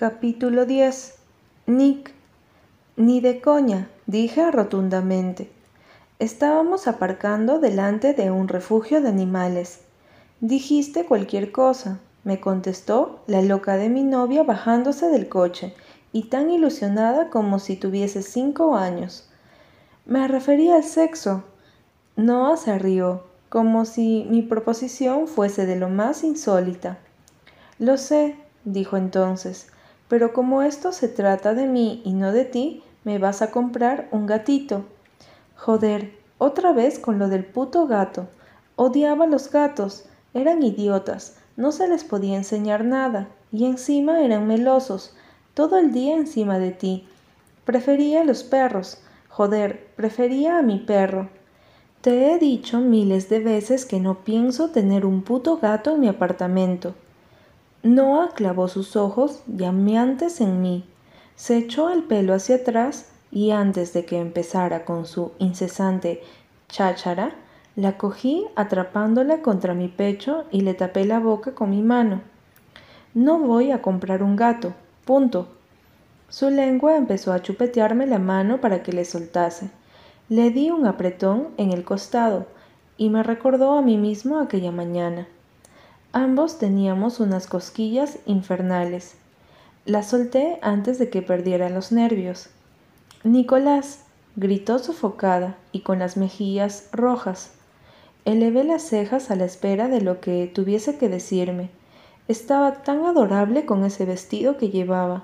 Capítulo 10 Nick Ni de coña, dije rotundamente. Estábamos aparcando delante de un refugio de animales. Dijiste cualquier cosa, me contestó la loca de mi novia bajándose del coche y tan ilusionada como si tuviese cinco años. Me refería al sexo. Noah se rió, como si mi proposición fuese de lo más insólita. Lo sé, dijo entonces, pero como esto se trata de mí y no de ti, me vas a comprar un gatito. Joder, otra vez con lo del puto gato. Odiaba los gatos, eran idiotas, no se les podía enseñar nada, y encima eran melosos, todo el día encima de ti. Prefería los perros, joder, prefería a mi perro. Te he dicho miles de veces que no pienso tener un puto gato en mi apartamento. Noah clavó sus ojos llameantes en mí, se echó el pelo hacia atrás y antes de que empezara con su incesante cháchara, la cogí atrapándola contra mi pecho y le tapé la boca con mi mano. No voy a comprar un gato, punto. Su lengua empezó a chupetearme la mano para que le soltase. Le di un apretón en el costado y me recordó a mí mismo aquella mañana. Ambos teníamos unas cosquillas infernales. La solté antes de que perdiera los nervios. Nicolás, gritó sofocada y con las mejillas rojas. Elevé las cejas a la espera de lo que tuviese que decirme. Estaba tan adorable con ese vestido que llevaba.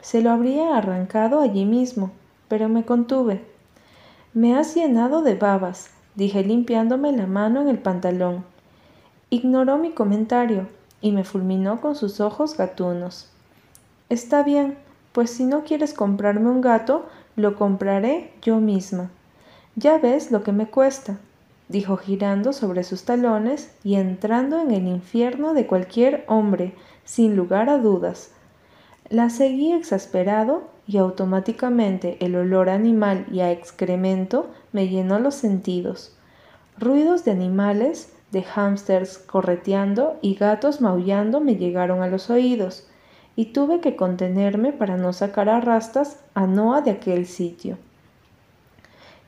Se lo habría arrancado allí mismo, pero me contuve. Me has llenado de babas, dije limpiándome la mano en el pantalón. Ignoró mi comentario y me fulminó con sus ojos gatunos. Está bien, pues si no quieres comprarme un gato, lo compraré yo misma. Ya ves lo que me cuesta, dijo girando sobre sus talones y entrando en el infierno de cualquier hombre, sin lugar a dudas. La seguí exasperado y automáticamente el olor animal y a excremento me llenó los sentidos. Ruidos de animales, de hámsters correteando y gatos maullando me llegaron a los oídos y tuve que contenerme para no sacar a rastas a Noah de aquel sitio.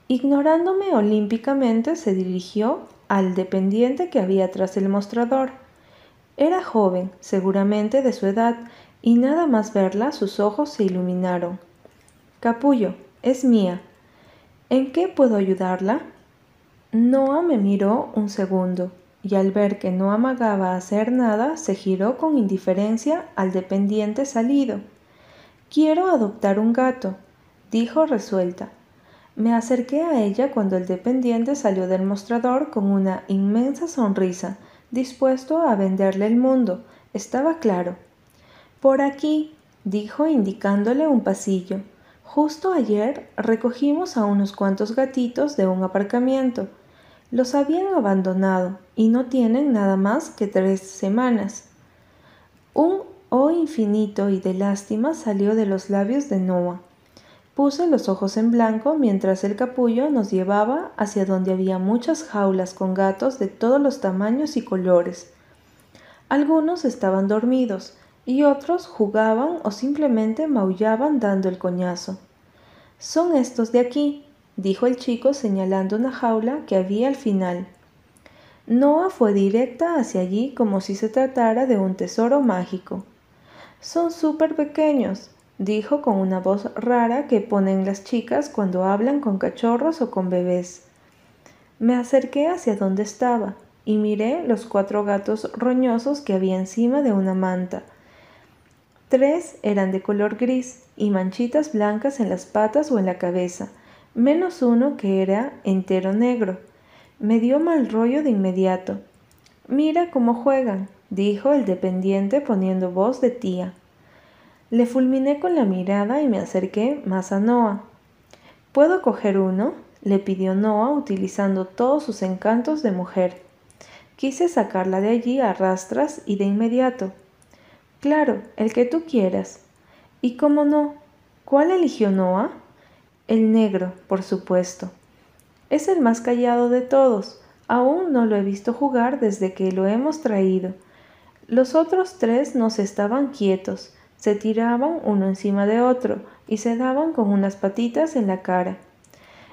Ignorándome olímpicamente, se dirigió al dependiente que había tras el mostrador. Era joven, seguramente de su edad, y nada más verla sus ojos se iluminaron. Capullo, es mía. ¿En qué puedo ayudarla? Noah me miró un segundo y al ver que no amagaba hacer nada, se giró con indiferencia al dependiente salido. Quiero adoptar un gato, dijo resuelta. Me acerqué a ella cuando el dependiente salió del mostrador con una inmensa sonrisa, dispuesto a venderle el mundo. Estaba claro. Por aquí, dijo indicándole un pasillo. Justo ayer recogimos a unos cuantos gatitos de un aparcamiento. Los habían abandonado y no tienen nada más que tres semanas. Un oh infinito y de lástima salió de los labios de Noah. Puse los ojos en blanco mientras el capullo nos llevaba hacia donde había muchas jaulas con gatos de todos los tamaños y colores. Algunos estaban dormidos y otros jugaban o simplemente maullaban dando el coñazo. Son estos de aquí, dijo el chico señalando una jaula que había al final. Noah fue directa hacia allí como si se tratara de un tesoro mágico. Son súper pequeños, dijo con una voz rara que ponen las chicas cuando hablan con cachorros o con bebés. Me acerqué hacia donde estaba y miré los cuatro gatos roñosos que había encima de una manta. Tres eran de color gris y manchitas blancas en las patas o en la cabeza, menos uno que era entero negro. Me dio mal rollo de inmediato. Mira cómo juegan, dijo el dependiente poniendo voz de tía. Le fulminé con la mirada y me acerqué más a Noah. ¿Puedo coger uno? le pidió Noah utilizando todos sus encantos de mujer. Quise sacarla de allí a rastras y de inmediato. Claro, el que tú quieras. ¿Y cómo no? ¿Cuál eligió Noah? El negro, por supuesto. Es el más callado de todos. Aún no lo he visto jugar desde que lo hemos traído. Los otros tres no se estaban quietos. se tiraban uno encima de otro y se daban con unas patitas en la cara.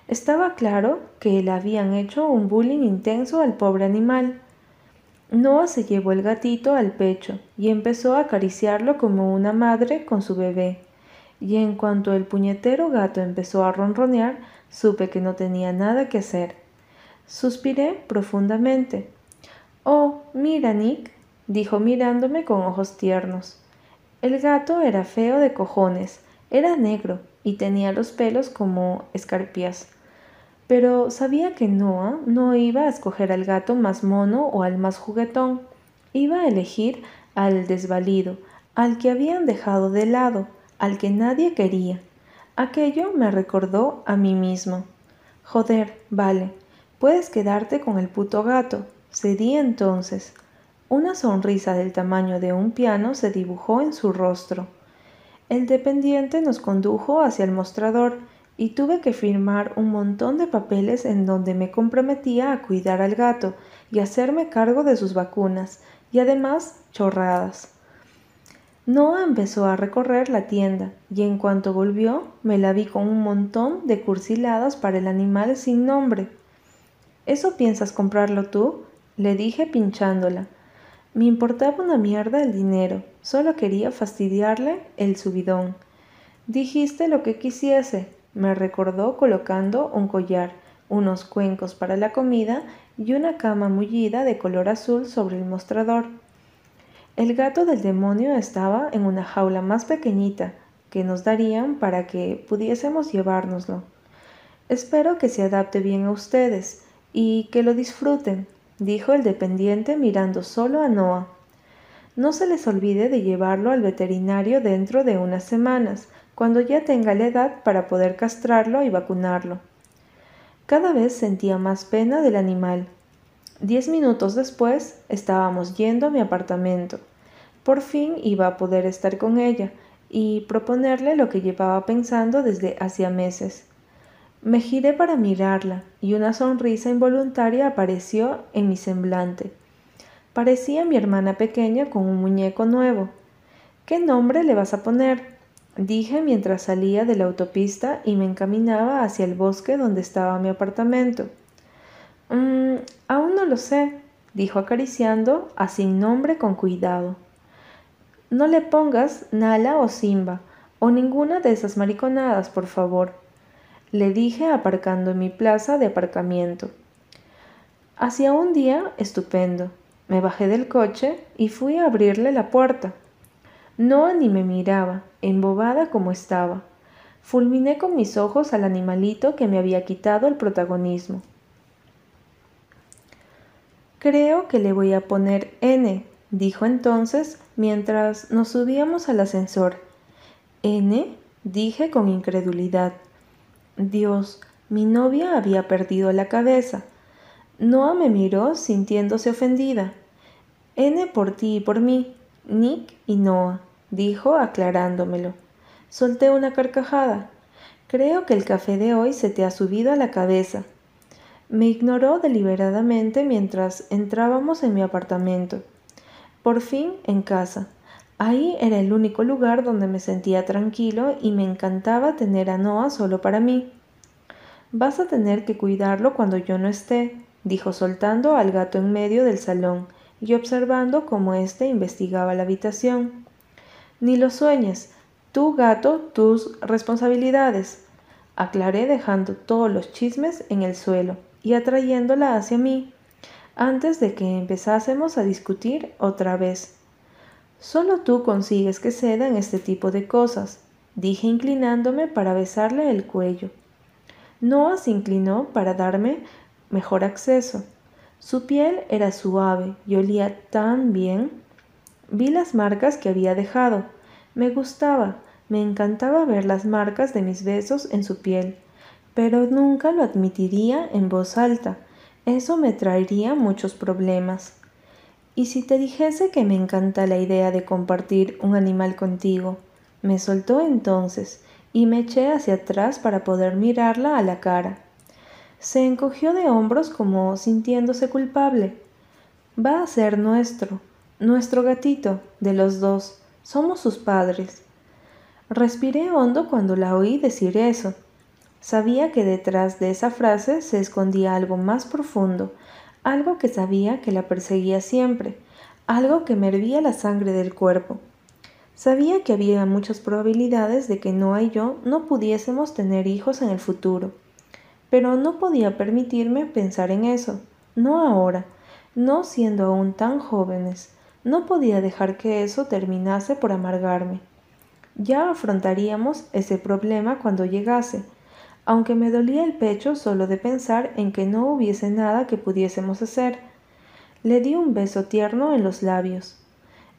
Estaba claro que le habían hecho un bullying intenso al pobre animal. Noah se llevó el gatito al pecho y empezó a acariciarlo como una madre con su bebé. Y en cuanto el puñetero gato empezó a ronronear, supe que no tenía nada que hacer. Suspiré profundamente. Oh, mira, Nick, dijo mirándome con ojos tiernos. El gato era feo de cojones, era negro y tenía los pelos como escarpias. Pero sabía que Noah no iba a escoger al gato más mono o al más juguetón, iba a elegir al desvalido, al que habían dejado de lado, al que nadie quería. Aquello me recordó a mí mismo. Joder, vale, puedes quedarte con el puto gato, cedí entonces. Una sonrisa del tamaño de un piano se dibujó en su rostro. El dependiente nos condujo hacia el mostrador y tuve que firmar un montón de papeles en donde me comprometía a cuidar al gato y hacerme cargo de sus vacunas y además chorradas. Noah empezó a recorrer la tienda y en cuanto volvió me la vi con un montón de cursiladas para el animal sin nombre. ¿Eso piensas comprarlo tú? le dije pinchándola. Me importaba una mierda el dinero, solo quería fastidiarle el subidón. Dijiste lo que quisiese, me recordó colocando un collar, unos cuencos para la comida y una cama mullida de color azul sobre el mostrador. El gato del demonio estaba en una jaula más pequeñita que nos darían para que pudiésemos llevárnoslo. Espero que se adapte bien a ustedes y que lo disfruten, dijo el dependiente mirando solo a Noah. No se les olvide de llevarlo al veterinario dentro de unas semanas, cuando ya tenga la edad para poder castrarlo y vacunarlo. Cada vez sentía más pena del animal, Diez minutos después estábamos yendo a mi apartamento. Por fin iba a poder estar con ella y proponerle lo que llevaba pensando desde hacía meses. Me giré para mirarla y una sonrisa involuntaria apareció en mi semblante. Parecía mi hermana pequeña con un muñeco nuevo. ¿Qué nombre le vas a poner? dije mientras salía de la autopista y me encaminaba hacia el bosque donde estaba mi apartamento. Mm, aún no lo sé, dijo acariciando a sin nombre con cuidado. No le pongas Nala o Simba, o ninguna de esas mariconadas, por favor, le dije aparcando en mi plaza de aparcamiento. Hacía un día estupendo. Me bajé del coche y fui a abrirle la puerta. No ni me miraba, embobada como estaba. Fulminé con mis ojos al animalito que me había quitado el protagonismo. Creo que le voy a poner N, dijo entonces mientras nos subíamos al ascensor. ¿N? dije con incredulidad. Dios, mi novia había perdido la cabeza. Noah me miró sintiéndose ofendida. N por ti y por mí, Nick y Noah, dijo aclarándomelo. Solté una carcajada. Creo que el café de hoy se te ha subido a la cabeza. Me ignoró deliberadamente mientras entrábamos en mi apartamento. Por fin en casa. Ahí era el único lugar donde me sentía tranquilo y me encantaba tener a Noah solo para mí. Vas a tener que cuidarlo cuando yo no esté, dijo soltando al gato en medio del salón y observando cómo éste investigaba la habitación. Ni lo sueñes. Tú, gato, tus responsabilidades. Aclaré dejando todos los chismes en el suelo y atrayéndola hacia mí, antes de que empezásemos a discutir otra vez. Solo tú consigues que ceda en este tipo de cosas, dije inclinándome para besarle el cuello. Noah se inclinó para darme mejor acceso. Su piel era suave y olía tan bien. Vi las marcas que había dejado. Me gustaba, me encantaba ver las marcas de mis besos en su piel pero nunca lo admitiría en voz alta. Eso me traería muchos problemas. ¿Y si te dijese que me encanta la idea de compartir un animal contigo? Me soltó entonces y me eché hacia atrás para poder mirarla a la cara. Se encogió de hombros como sintiéndose culpable. Va a ser nuestro, nuestro gatito, de los dos, somos sus padres. Respiré hondo cuando la oí decir eso. Sabía que detrás de esa frase se escondía algo más profundo, algo que sabía que la perseguía siempre, algo que me hervía la sangre del cuerpo. Sabía que había muchas probabilidades de que Noah y yo no pudiésemos tener hijos en el futuro, pero no podía permitirme pensar en eso, no ahora, no siendo aún tan jóvenes, no podía dejar que eso terminase por amargarme. Ya afrontaríamos ese problema cuando llegase, aunque me dolía el pecho solo de pensar en que no hubiese nada que pudiésemos hacer. Le di un beso tierno en los labios.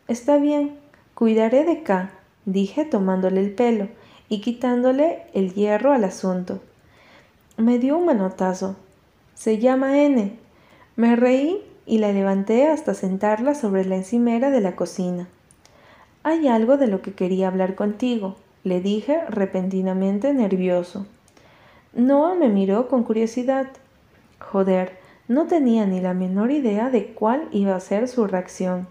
Está bien, cuidaré de K, dije tomándole el pelo y quitándole el hierro al asunto. Me dio un manotazo. Se llama N. Me reí y la levanté hasta sentarla sobre la encimera de la cocina. Hay algo de lo que quería hablar contigo, le dije repentinamente nervioso. Noah me miró con curiosidad. Joder, no tenía ni la menor idea de cuál iba a ser su reacción.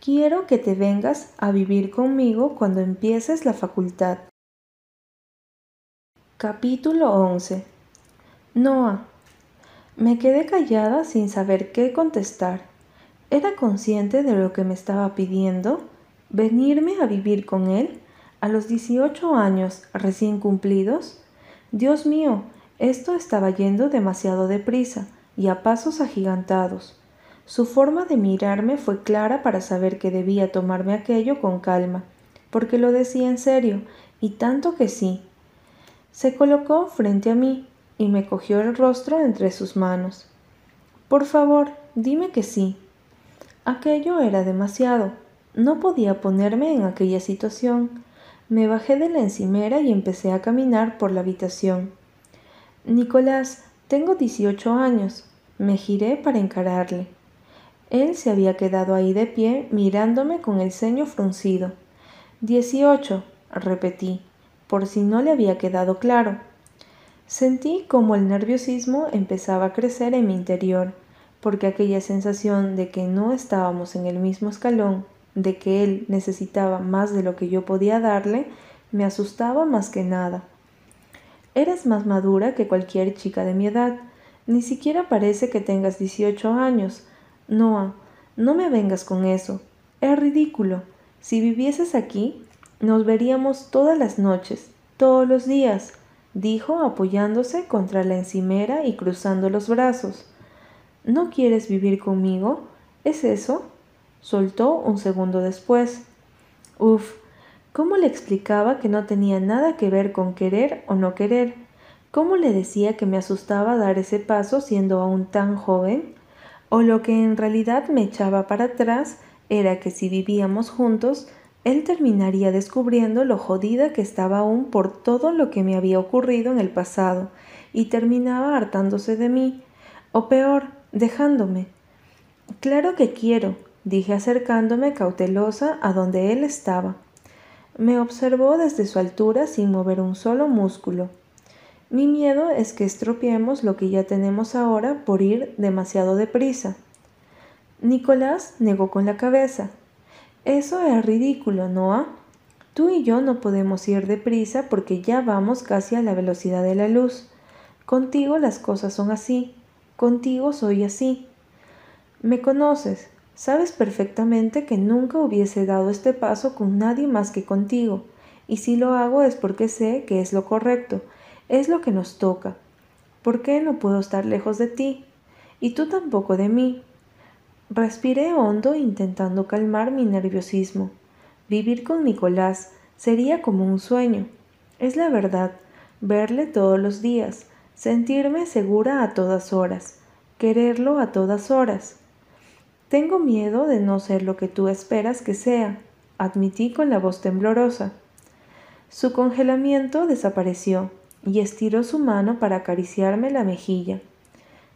Quiero que te vengas a vivir conmigo cuando empieces la facultad. Capítulo 11 Noah. Me quedé callada sin saber qué contestar. ¿Era consciente de lo que me estaba pidiendo? ¿Venirme a vivir con él? ¿A los 18 años recién cumplidos? Dios mío, esto estaba yendo demasiado deprisa y a pasos agigantados. Su forma de mirarme fue clara para saber que debía tomarme aquello con calma, porque lo decía en serio, y tanto que sí. Se colocó frente a mí y me cogió el rostro entre sus manos. Por favor, dime que sí. Aquello era demasiado. No podía ponerme en aquella situación. Me bajé de la encimera y empecé a caminar por la habitación. Nicolás, tengo 18 años. Me giré para encararle. Él se había quedado ahí de pie mirándome con el ceño fruncido. Dieciocho, repetí, por si no le había quedado claro. Sentí como el nerviosismo empezaba a crecer en mi interior, porque aquella sensación de que no estábamos en el mismo escalón de que él necesitaba más de lo que yo podía darle, me asustaba más que nada. Eres más madura que cualquier chica de mi edad. Ni siquiera parece que tengas 18 años. Noah, no me vengas con eso. Es ridículo. Si vivieses aquí, nos veríamos todas las noches, todos los días, dijo apoyándose contra la encimera y cruzando los brazos. ¿No quieres vivir conmigo? ¿Es eso? Soltó un segundo después. Uf, ¿cómo le explicaba que no tenía nada que ver con querer o no querer? ¿Cómo le decía que me asustaba dar ese paso siendo aún tan joven? O lo que en realidad me echaba para atrás era que si vivíamos juntos, él terminaría descubriendo lo jodida que estaba aún por todo lo que me había ocurrido en el pasado, y terminaba hartándose de mí, o peor, dejándome. Claro que quiero, dije acercándome cautelosa a donde él estaba. Me observó desde su altura sin mover un solo músculo. Mi miedo es que estropeemos lo que ya tenemos ahora por ir demasiado deprisa. Nicolás negó con la cabeza. Eso es ridículo, Noah. Tú y yo no podemos ir deprisa porque ya vamos casi a la velocidad de la luz. Contigo las cosas son así. Contigo soy así. Me conoces, Sabes perfectamente que nunca hubiese dado este paso con nadie más que contigo, y si lo hago es porque sé que es lo correcto, es lo que nos toca. ¿Por qué no puedo estar lejos de ti? Y tú tampoco de mí. Respiré hondo intentando calmar mi nerviosismo. Vivir con Nicolás sería como un sueño. Es la verdad, verle todos los días, sentirme segura a todas horas, quererlo a todas horas. Tengo miedo de no ser lo que tú esperas que sea, admití con la voz temblorosa. Su congelamiento desapareció y estiró su mano para acariciarme la mejilla.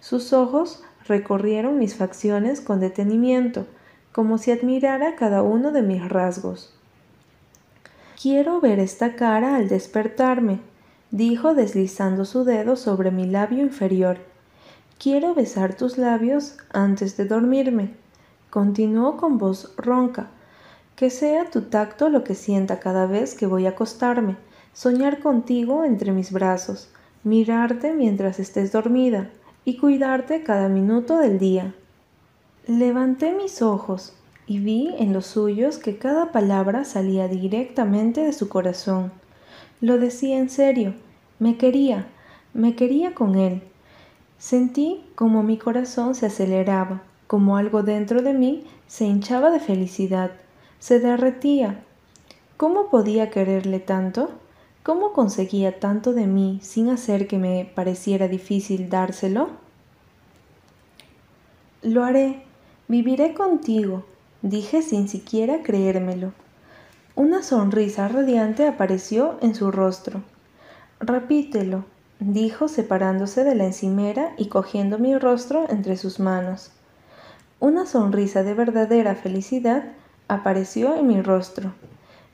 Sus ojos recorrieron mis facciones con detenimiento, como si admirara cada uno de mis rasgos. Quiero ver esta cara al despertarme, dijo deslizando su dedo sobre mi labio inferior. Quiero besar tus labios antes de dormirme continuó con voz ronca. Que sea tu tacto lo que sienta cada vez que voy a acostarme, soñar contigo entre mis brazos, mirarte mientras estés dormida y cuidarte cada minuto del día. Levanté mis ojos y vi en los suyos que cada palabra salía directamente de su corazón. Lo decía en serio, me quería, me quería con él. Sentí como mi corazón se aceleraba, como algo dentro de mí se hinchaba de felicidad se derretía. ¿Cómo podía quererle tanto? ¿Cómo conseguía tanto de mí sin hacer que me pareciera difícil dárselo? Lo haré, viviré contigo, dije sin siquiera creérmelo. Una sonrisa radiante apareció en su rostro. Repítelo, dijo separándose de la encimera y cogiendo mi rostro entre sus manos. Una sonrisa de verdadera felicidad apareció en mi rostro.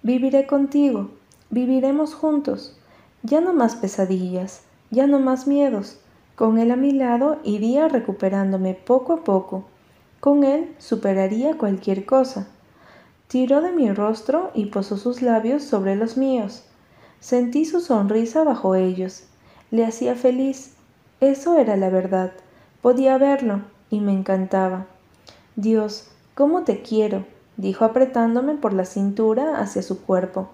Viviré contigo, viviremos juntos. Ya no más pesadillas, ya no más miedos. Con él a mi lado iría recuperándome poco a poco. Con él superaría cualquier cosa. Tiró de mi rostro y posó sus labios sobre los míos. Sentí su sonrisa bajo ellos. Le hacía feliz. Eso era la verdad. Podía verlo y me encantaba. Dios, ¿cómo te quiero? dijo apretándome por la cintura hacia su cuerpo.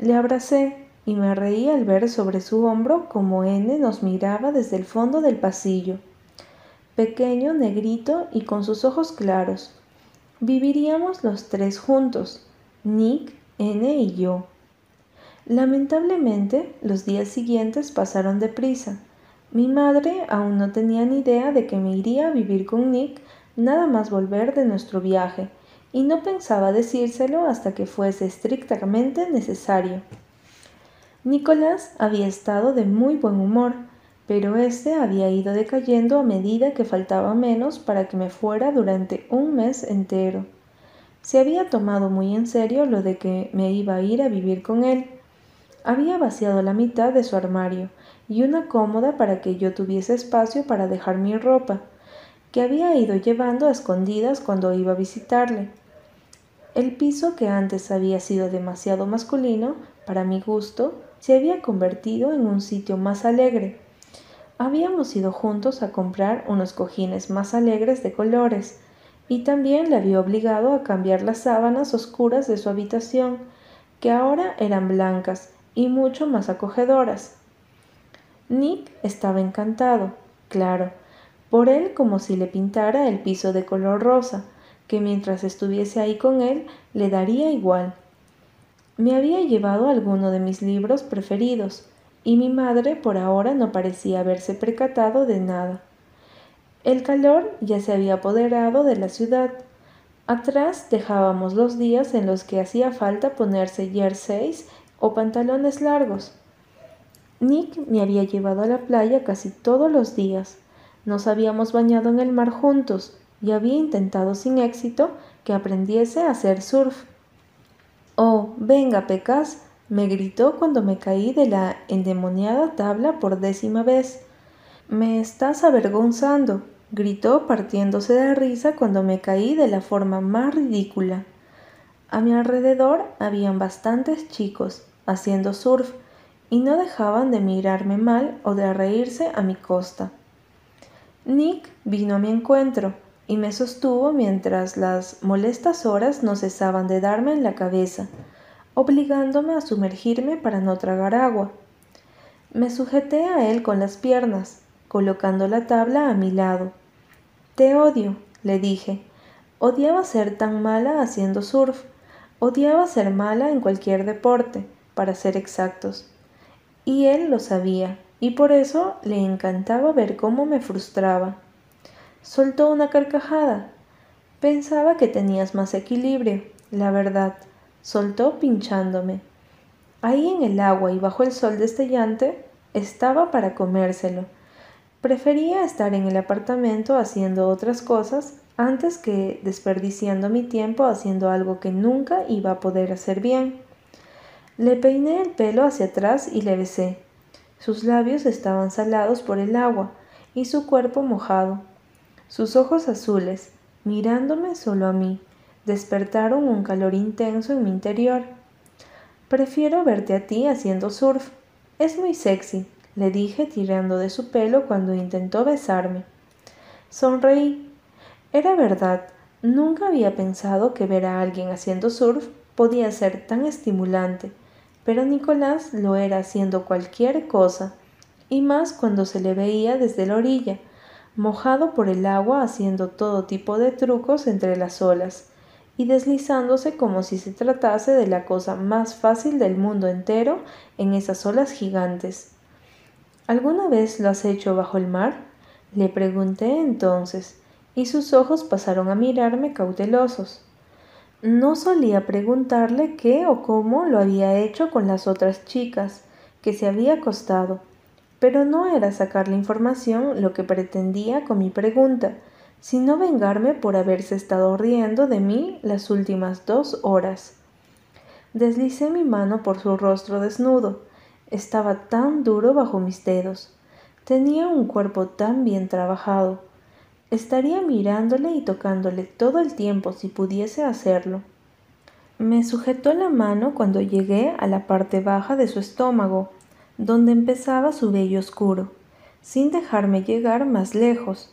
Le abracé y me reí al ver sobre su hombro como N nos miraba desde el fondo del pasillo. Pequeño, negrito y con sus ojos claros. Viviríamos los tres juntos, Nick, N y yo. Lamentablemente, los días siguientes pasaron deprisa. Mi madre aún no tenía ni idea de que me iría a vivir con Nick nada más volver de nuestro viaje, y no pensaba decírselo hasta que fuese estrictamente necesario. Nicolás había estado de muy buen humor, pero éste había ido decayendo a medida que faltaba menos para que me fuera durante un mes entero. Se había tomado muy en serio lo de que me iba a ir a vivir con él. Había vaciado la mitad de su armario y una cómoda para que yo tuviese espacio para dejar mi ropa, que había ido llevando a escondidas cuando iba a visitarle. El piso que antes había sido demasiado masculino, para mi gusto, se había convertido en un sitio más alegre. Habíamos ido juntos a comprar unos cojines más alegres de colores, y también le había obligado a cambiar las sábanas oscuras de su habitación, que ahora eran blancas y mucho más acogedoras. Nick estaba encantado, claro, por él como si le pintara el piso de color rosa, que mientras estuviese ahí con él le daría igual. Me había llevado alguno de mis libros preferidos, y mi madre por ahora no parecía haberse percatado de nada. El calor ya se había apoderado de la ciudad. Atrás dejábamos los días en los que hacía falta ponerse jerseys o pantalones largos. Nick me había llevado a la playa casi todos los días. Nos habíamos bañado en el mar juntos y había intentado sin éxito que aprendiese a hacer surf. Oh, venga, Pecas, me gritó cuando me caí de la endemoniada tabla por décima vez. Me estás avergonzando, gritó partiéndose de risa cuando me caí de la forma más ridícula. A mi alrededor habían bastantes chicos haciendo surf y no dejaban de mirarme mal o de reírse a mi costa. Nick vino a mi encuentro y me sostuvo mientras las molestas horas no cesaban de darme en la cabeza, obligándome a sumergirme para no tragar agua. Me sujeté a él con las piernas, colocando la tabla a mi lado. Te odio, le dije. Odiaba ser tan mala haciendo surf, odiaba ser mala en cualquier deporte, para ser exactos. Y él lo sabía, y por eso le encantaba ver cómo me frustraba. Soltó una carcajada. Pensaba que tenías más equilibrio, la verdad. Soltó pinchándome. Ahí en el agua y bajo el sol destellante estaba para comérselo. Prefería estar en el apartamento haciendo otras cosas antes que desperdiciando mi tiempo haciendo algo que nunca iba a poder hacer bien. Le peiné el pelo hacia atrás y le besé. Sus labios estaban salados por el agua y su cuerpo mojado sus ojos azules, mirándome solo a mí, despertaron un calor intenso en mi interior. Prefiero verte a ti haciendo surf. Es muy sexy, le dije tirando de su pelo cuando intentó besarme. Sonreí. Era verdad, nunca había pensado que ver a alguien haciendo surf podía ser tan estimulante, pero Nicolás lo era haciendo cualquier cosa, y más cuando se le veía desde la orilla, mojado por el agua haciendo todo tipo de trucos entre las olas, y deslizándose como si se tratase de la cosa más fácil del mundo entero en esas olas gigantes. ¿Alguna vez lo has hecho bajo el mar? Le pregunté entonces, y sus ojos pasaron a mirarme cautelosos. No solía preguntarle qué o cómo lo había hecho con las otras chicas, que se había acostado, pero no era sacar la información lo que pretendía con mi pregunta, sino vengarme por haberse estado riendo de mí las últimas dos horas. Deslicé mi mano por su rostro desnudo. Estaba tan duro bajo mis dedos. Tenía un cuerpo tan bien trabajado. Estaría mirándole y tocándole todo el tiempo si pudiese hacerlo. Me sujetó la mano cuando llegué a la parte baja de su estómago, donde empezaba su vello oscuro, sin dejarme llegar más lejos.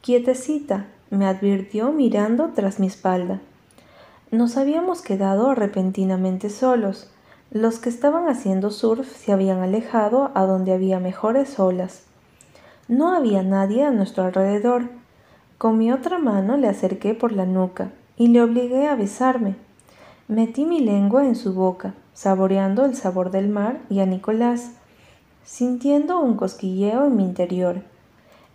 Quietecita, me advirtió mirando tras mi espalda. Nos habíamos quedado repentinamente solos. Los que estaban haciendo surf se habían alejado a donde había mejores olas. No había nadie a nuestro alrededor. Con mi otra mano le acerqué por la nuca y le obligué a besarme. Metí mi lengua en su boca, saboreando el sabor del mar y a Nicolás, sintiendo un cosquilleo en mi interior.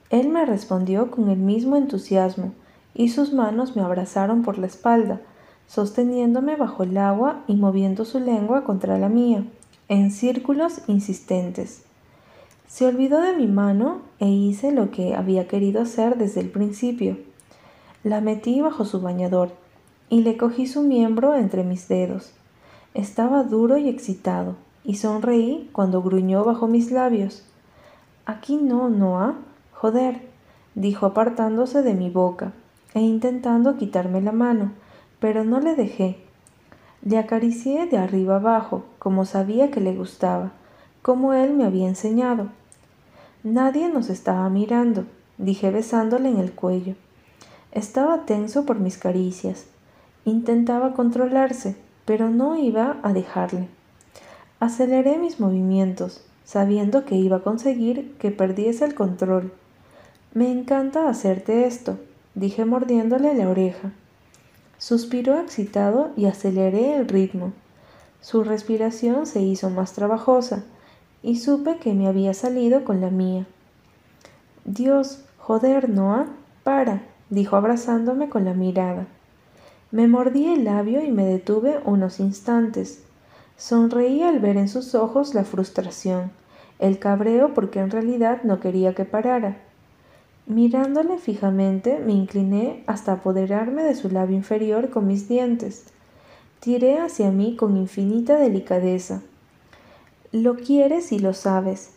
Él me respondió con el mismo entusiasmo, y sus manos me abrazaron por la espalda, sosteniéndome bajo el agua y moviendo su lengua contra la mía, en círculos insistentes. Se olvidó de mi mano e hice lo que había querido hacer desde el principio. La metí bajo su bañador y le cogí su miembro entre mis dedos. Estaba duro y excitado, y sonreí cuando gruñó bajo mis labios. Aquí no, Noah, Joder, dijo apartándose de mi boca e intentando quitarme la mano, pero no le dejé. Le acaricié de arriba abajo, como sabía que le gustaba, como él me había enseñado. Nadie nos estaba mirando, dije besándole en el cuello. Estaba tenso por mis caricias. Intentaba controlarse, pero no iba a dejarle. Aceleré mis movimientos, sabiendo que iba a conseguir que perdiese el control. Me encanta hacerte esto, dije mordiéndole la oreja. Suspiró excitado y aceleré el ritmo. Su respiración se hizo más trabajosa y supe que me había salido con la mía. Dios, joder, Noah, para, dijo abrazándome con la mirada. Me mordí el labio y me detuve unos instantes. Sonreí al ver en sus ojos la frustración, el cabreo porque en realidad no quería que parara. Mirándole fijamente, me incliné hasta apoderarme de su labio inferior con mis dientes. Tiré hacia mí con infinita delicadeza. Lo quieres y lo sabes.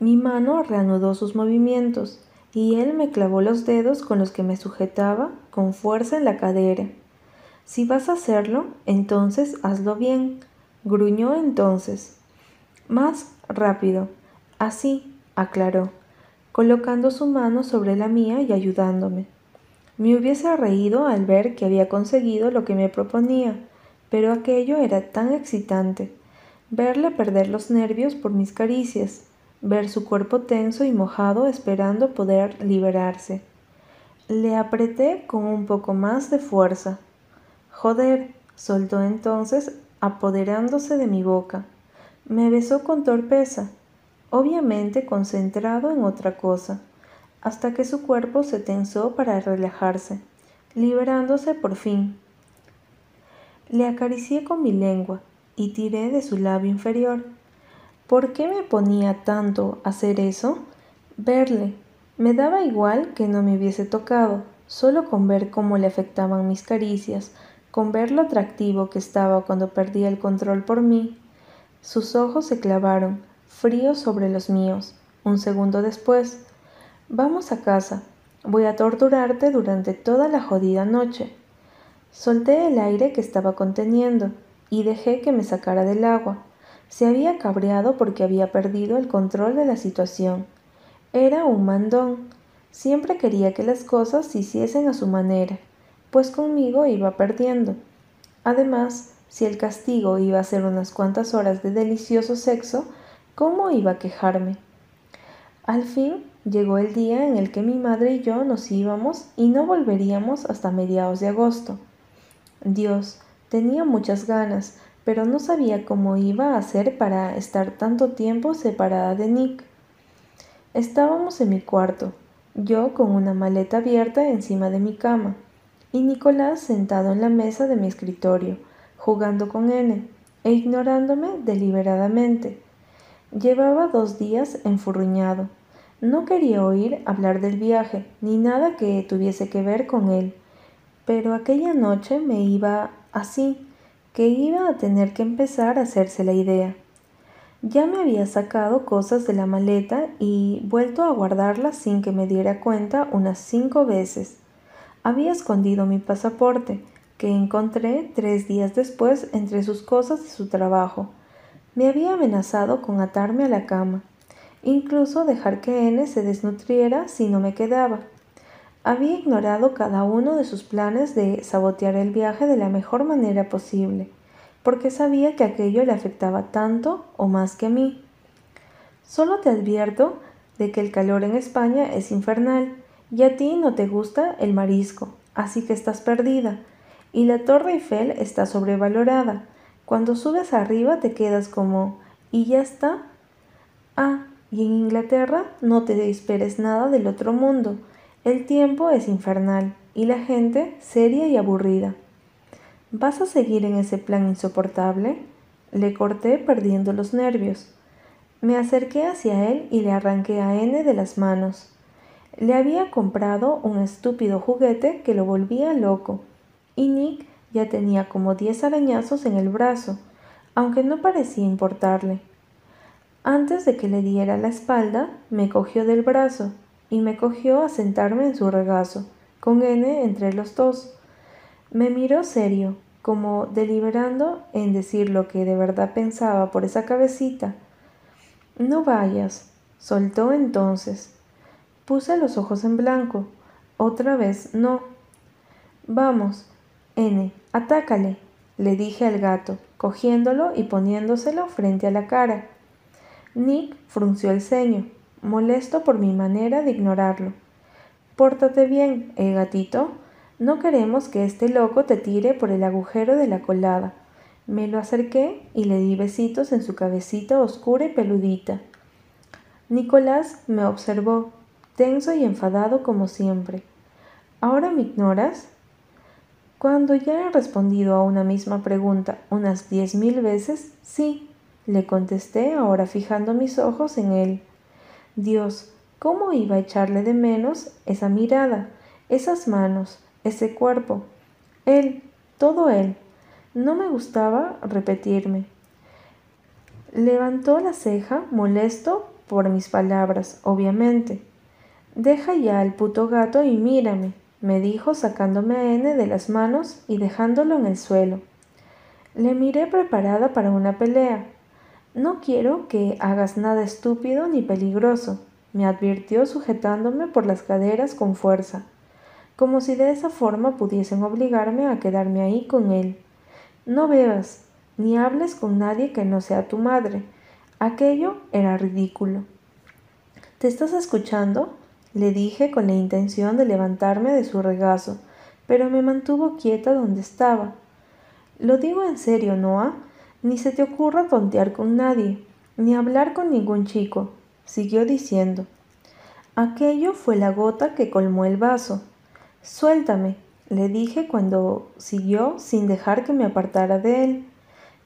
Mi mano reanudó sus movimientos y él me clavó los dedos con los que me sujetaba con fuerza en la cadera. Si vas a hacerlo, entonces hazlo bien, gruñó entonces. Más rápido. Así, aclaró colocando su mano sobre la mía y ayudándome. Me hubiese reído al ver que había conseguido lo que me proponía, pero aquello era tan excitante. Verle perder los nervios por mis caricias, ver su cuerpo tenso y mojado esperando poder liberarse. Le apreté con un poco más de fuerza. Joder, soltó entonces, apoderándose de mi boca. Me besó con torpeza, obviamente concentrado en otra cosa, hasta que su cuerpo se tensó para relajarse, liberándose por fin. Le acaricié con mi lengua y tiré de su labio inferior. ¿Por qué me ponía tanto a hacer eso? Verle. Me daba igual que no me hubiese tocado, solo con ver cómo le afectaban mis caricias, con ver lo atractivo que estaba cuando perdía el control por mí. Sus ojos se clavaron, frío sobre los míos. Un segundo después, vamos a casa. Voy a torturarte durante toda la jodida noche. Solté el aire que estaba conteniendo y dejé que me sacara del agua. Se había cabreado porque había perdido el control de la situación. Era un mandón. Siempre quería que las cosas se hiciesen a su manera, pues conmigo iba perdiendo. Además, si el castigo iba a ser unas cuantas horas de delicioso sexo, ¿cómo iba a quejarme? Al fin llegó el día en el que mi madre y yo nos íbamos y no volveríamos hasta mediados de agosto. Dios, tenía muchas ganas, pero no sabía cómo iba a hacer para estar tanto tiempo separada de Nick. Estábamos en mi cuarto, yo con una maleta abierta encima de mi cama, y Nicolás sentado en la mesa de mi escritorio, jugando con N e ignorándome deliberadamente. Llevaba dos días enfurruñado no quería oír hablar del viaje, ni nada que tuviese que ver con él, pero aquella noche me iba así, que iba a tener que empezar a hacerse la idea. Ya me había sacado cosas de la maleta y vuelto a guardarlas sin que me diera cuenta unas cinco veces. Había escondido mi pasaporte, que encontré tres días después entre sus cosas y su trabajo. Me había amenazado con atarme a la cama incluso dejar que N se desnutriera si no me quedaba. Había ignorado cada uno de sus planes de sabotear el viaje de la mejor manera posible, porque sabía que aquello le afectaba tanto o más que a mí. Solo te advierto de que el calor en España es infernal y a ti no te gusta el marisco, así que estás perdida. Y la Torre Eiffel está sobrevalorada. Cuando subes arriba te quedas como ¿y ya está? Ah, y en Inglaterra no te esperes nada del otro mundo. El tiempo es infernal y la gente seria y aburrida. ¿Vas a seguir en ese plan insoportable? Le corté perdiendo los nervios. Me acerqué hacia él y le arranqué a N de las manos. Le había comprado un estúpido juguete que lo volvía loco, y Nick ya tenía como diez arañazos en el brazo, aunque no parecía importarle. Antes de que le diera la espalda, me cogió del brazo y me cogió a sentarme en su regazo, con N entre los dos. Me miró serio, como deliberando en decir lo que de verdad pensaba por esa cabecita. No vayas, soltó entonces. Puse los ojos en blanco. Otra vez no. Vamos, N, atácale, le dije al gato, cogiéndolo y poniéndoselo frente a la cara. Nick frunció el ceño, molesto por mi manera de ignorarlo. Pórtate bien, eh, gatito. No queremos que este loco te tire por el agujero de la colada. Me lo acerqué y le di besitos en su cabecita oscura y peludita. Nicolás me observó, tenso y enfadado como siempre. ¿Ahora me ignoras? Cuando ya he respondido a una misma pregunta unas diez mil veces, sí, le contesté ahora fijando mis ojos en él. Dios, ¿cómo iba a echarle de menos esa mirada, esas manos, ese cuerpo? Él, todo él. No me gustaba repetirme. Levantó la ceja, molesto por mis palabras, obviamente. Deja ya al puto gato y mírame, me dijo sacándome a N de las manos y dejándolo en el suelo. Le miré preparada para una pelea, no quiero que hagas nada estúpido ni peligroso, me advirtió sujetándome por las caderas con fuerza, como si de esa forma pudiesen obligarme a quedarme ahí con él. No bebas, ni hables con nadie que no sea tu madre. Aquello era ridículo. ¿Te estás escuchando? le dije con la intención de levantarme de su regazo, pero me mantuvo quieta donde estaba. Lo digo en serio, Noah. Ni se te ocurra tontear con nadie, ni hablar con ningún chico, siguió diciendo. Aquello fue la gota que colmó el vaso. Suéltame, le dije cuando siguió sin dejar que me apartara de él.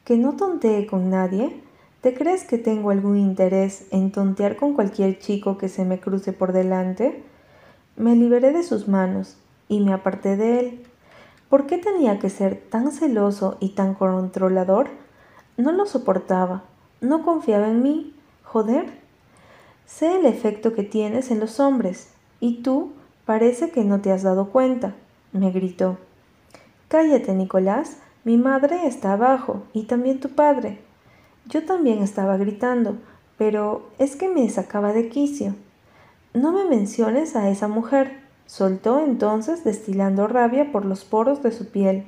¿Que no tontee con nadie? ¿Te crees que tengo algún interés en tontear con cualquier chico que se me cruce por delante? Me liberé de sus manos y me aparté de él. ¿Por qué tenía que ser tan celoso y tan controlador? No lo soportaba, no confiaba en mí. Joder. Sé el efecto que tienes en los hombres, y tú parece que no te has dado cuenta, me gritó. Cállate, Nicolás, mi madre está abajo y también tu padre. Yo también estaba gritando, pero es que me sacaba de quicio. No me menciones a esa mujer, soltó entonces destilando rabia por los poros de su piel.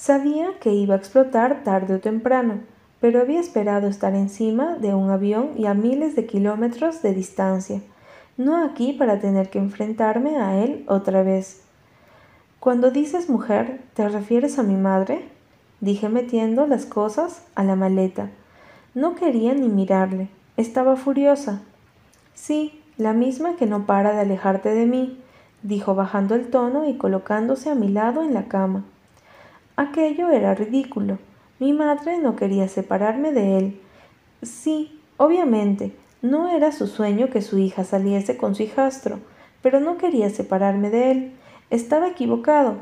Sabía que iba a explotar tarde o temprano, pero había esperado estar encima de un avión y a miles de kilómetros de distancia, no aquí para tener que enfrentarme a él otra vez. Cuando dices mujer, ¿te refieres a mi madre? dije metiendo las cosas a la maleta. No quería ni mirarle. Estaba furiosa. Sí, la misma que no para de alejarte de mí, dijo bajando el tono y colocándose a mi lado en la cama. Aquello era ridículo. Mi madre no quería separarme de él. Sí, obviamente, no era su sueño que su hija saliese con su hijastro, pero no quería separarme de él. Estaba equivocado.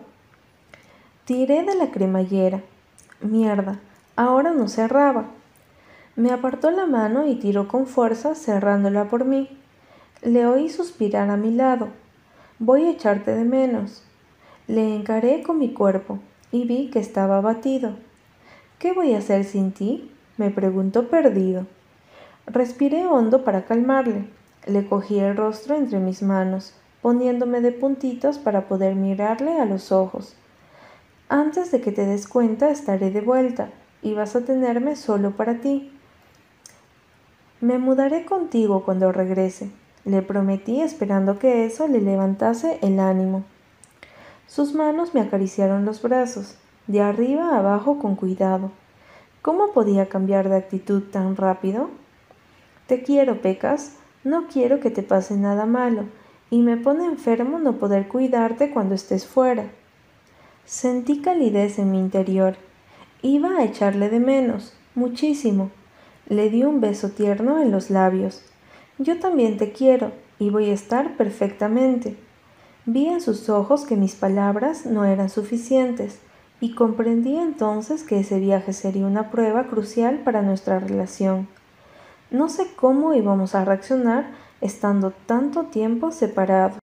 Tiré de la cremallera. Mierda, ahora no cerraba. Me apartó la mano y tiró con fuerza cerrándola por mí. Le oí suspirar a mi lado. Voy a echarte de menos. Le encaré con mi cuerpo y vi que estaba abatido. ¿Qué voy a hacer sin ti? me preguntó perdido. Respiré hondo para calmarle. Le cogí el rostro entre mis manos, poniéndome de puntitos para poder mirarle a los ojos. Antes de que te des cuenta estaré de vuelta y vas a tenerme solo para ti. Me mudaré contigo cuando regrese, le prometí esperando que eso le levantase el ánimo. Sus manos me acariciaron los brazos, de arriba a abajo con cuidado. ¿Cómo podía cambiar de actitud tan rápido? Te quiero, Pecas, no quiero que te pase nada malo, y me pone enfermo no poder cuidarte cuando estés fuera. Sentí calidez en mi interior. Iba a echarle de menos, muchísimo, le di un beso tierno en los labios. Yo también te quiero y voy a estar perfectamente. Vi en sus ojos que mis palabras no eran suficientes y comprendí entonces que ese viaje sería una prueba crucial para nuestra relación. No sé cómo íbamos a reaccionar estando tanto tiempo separados.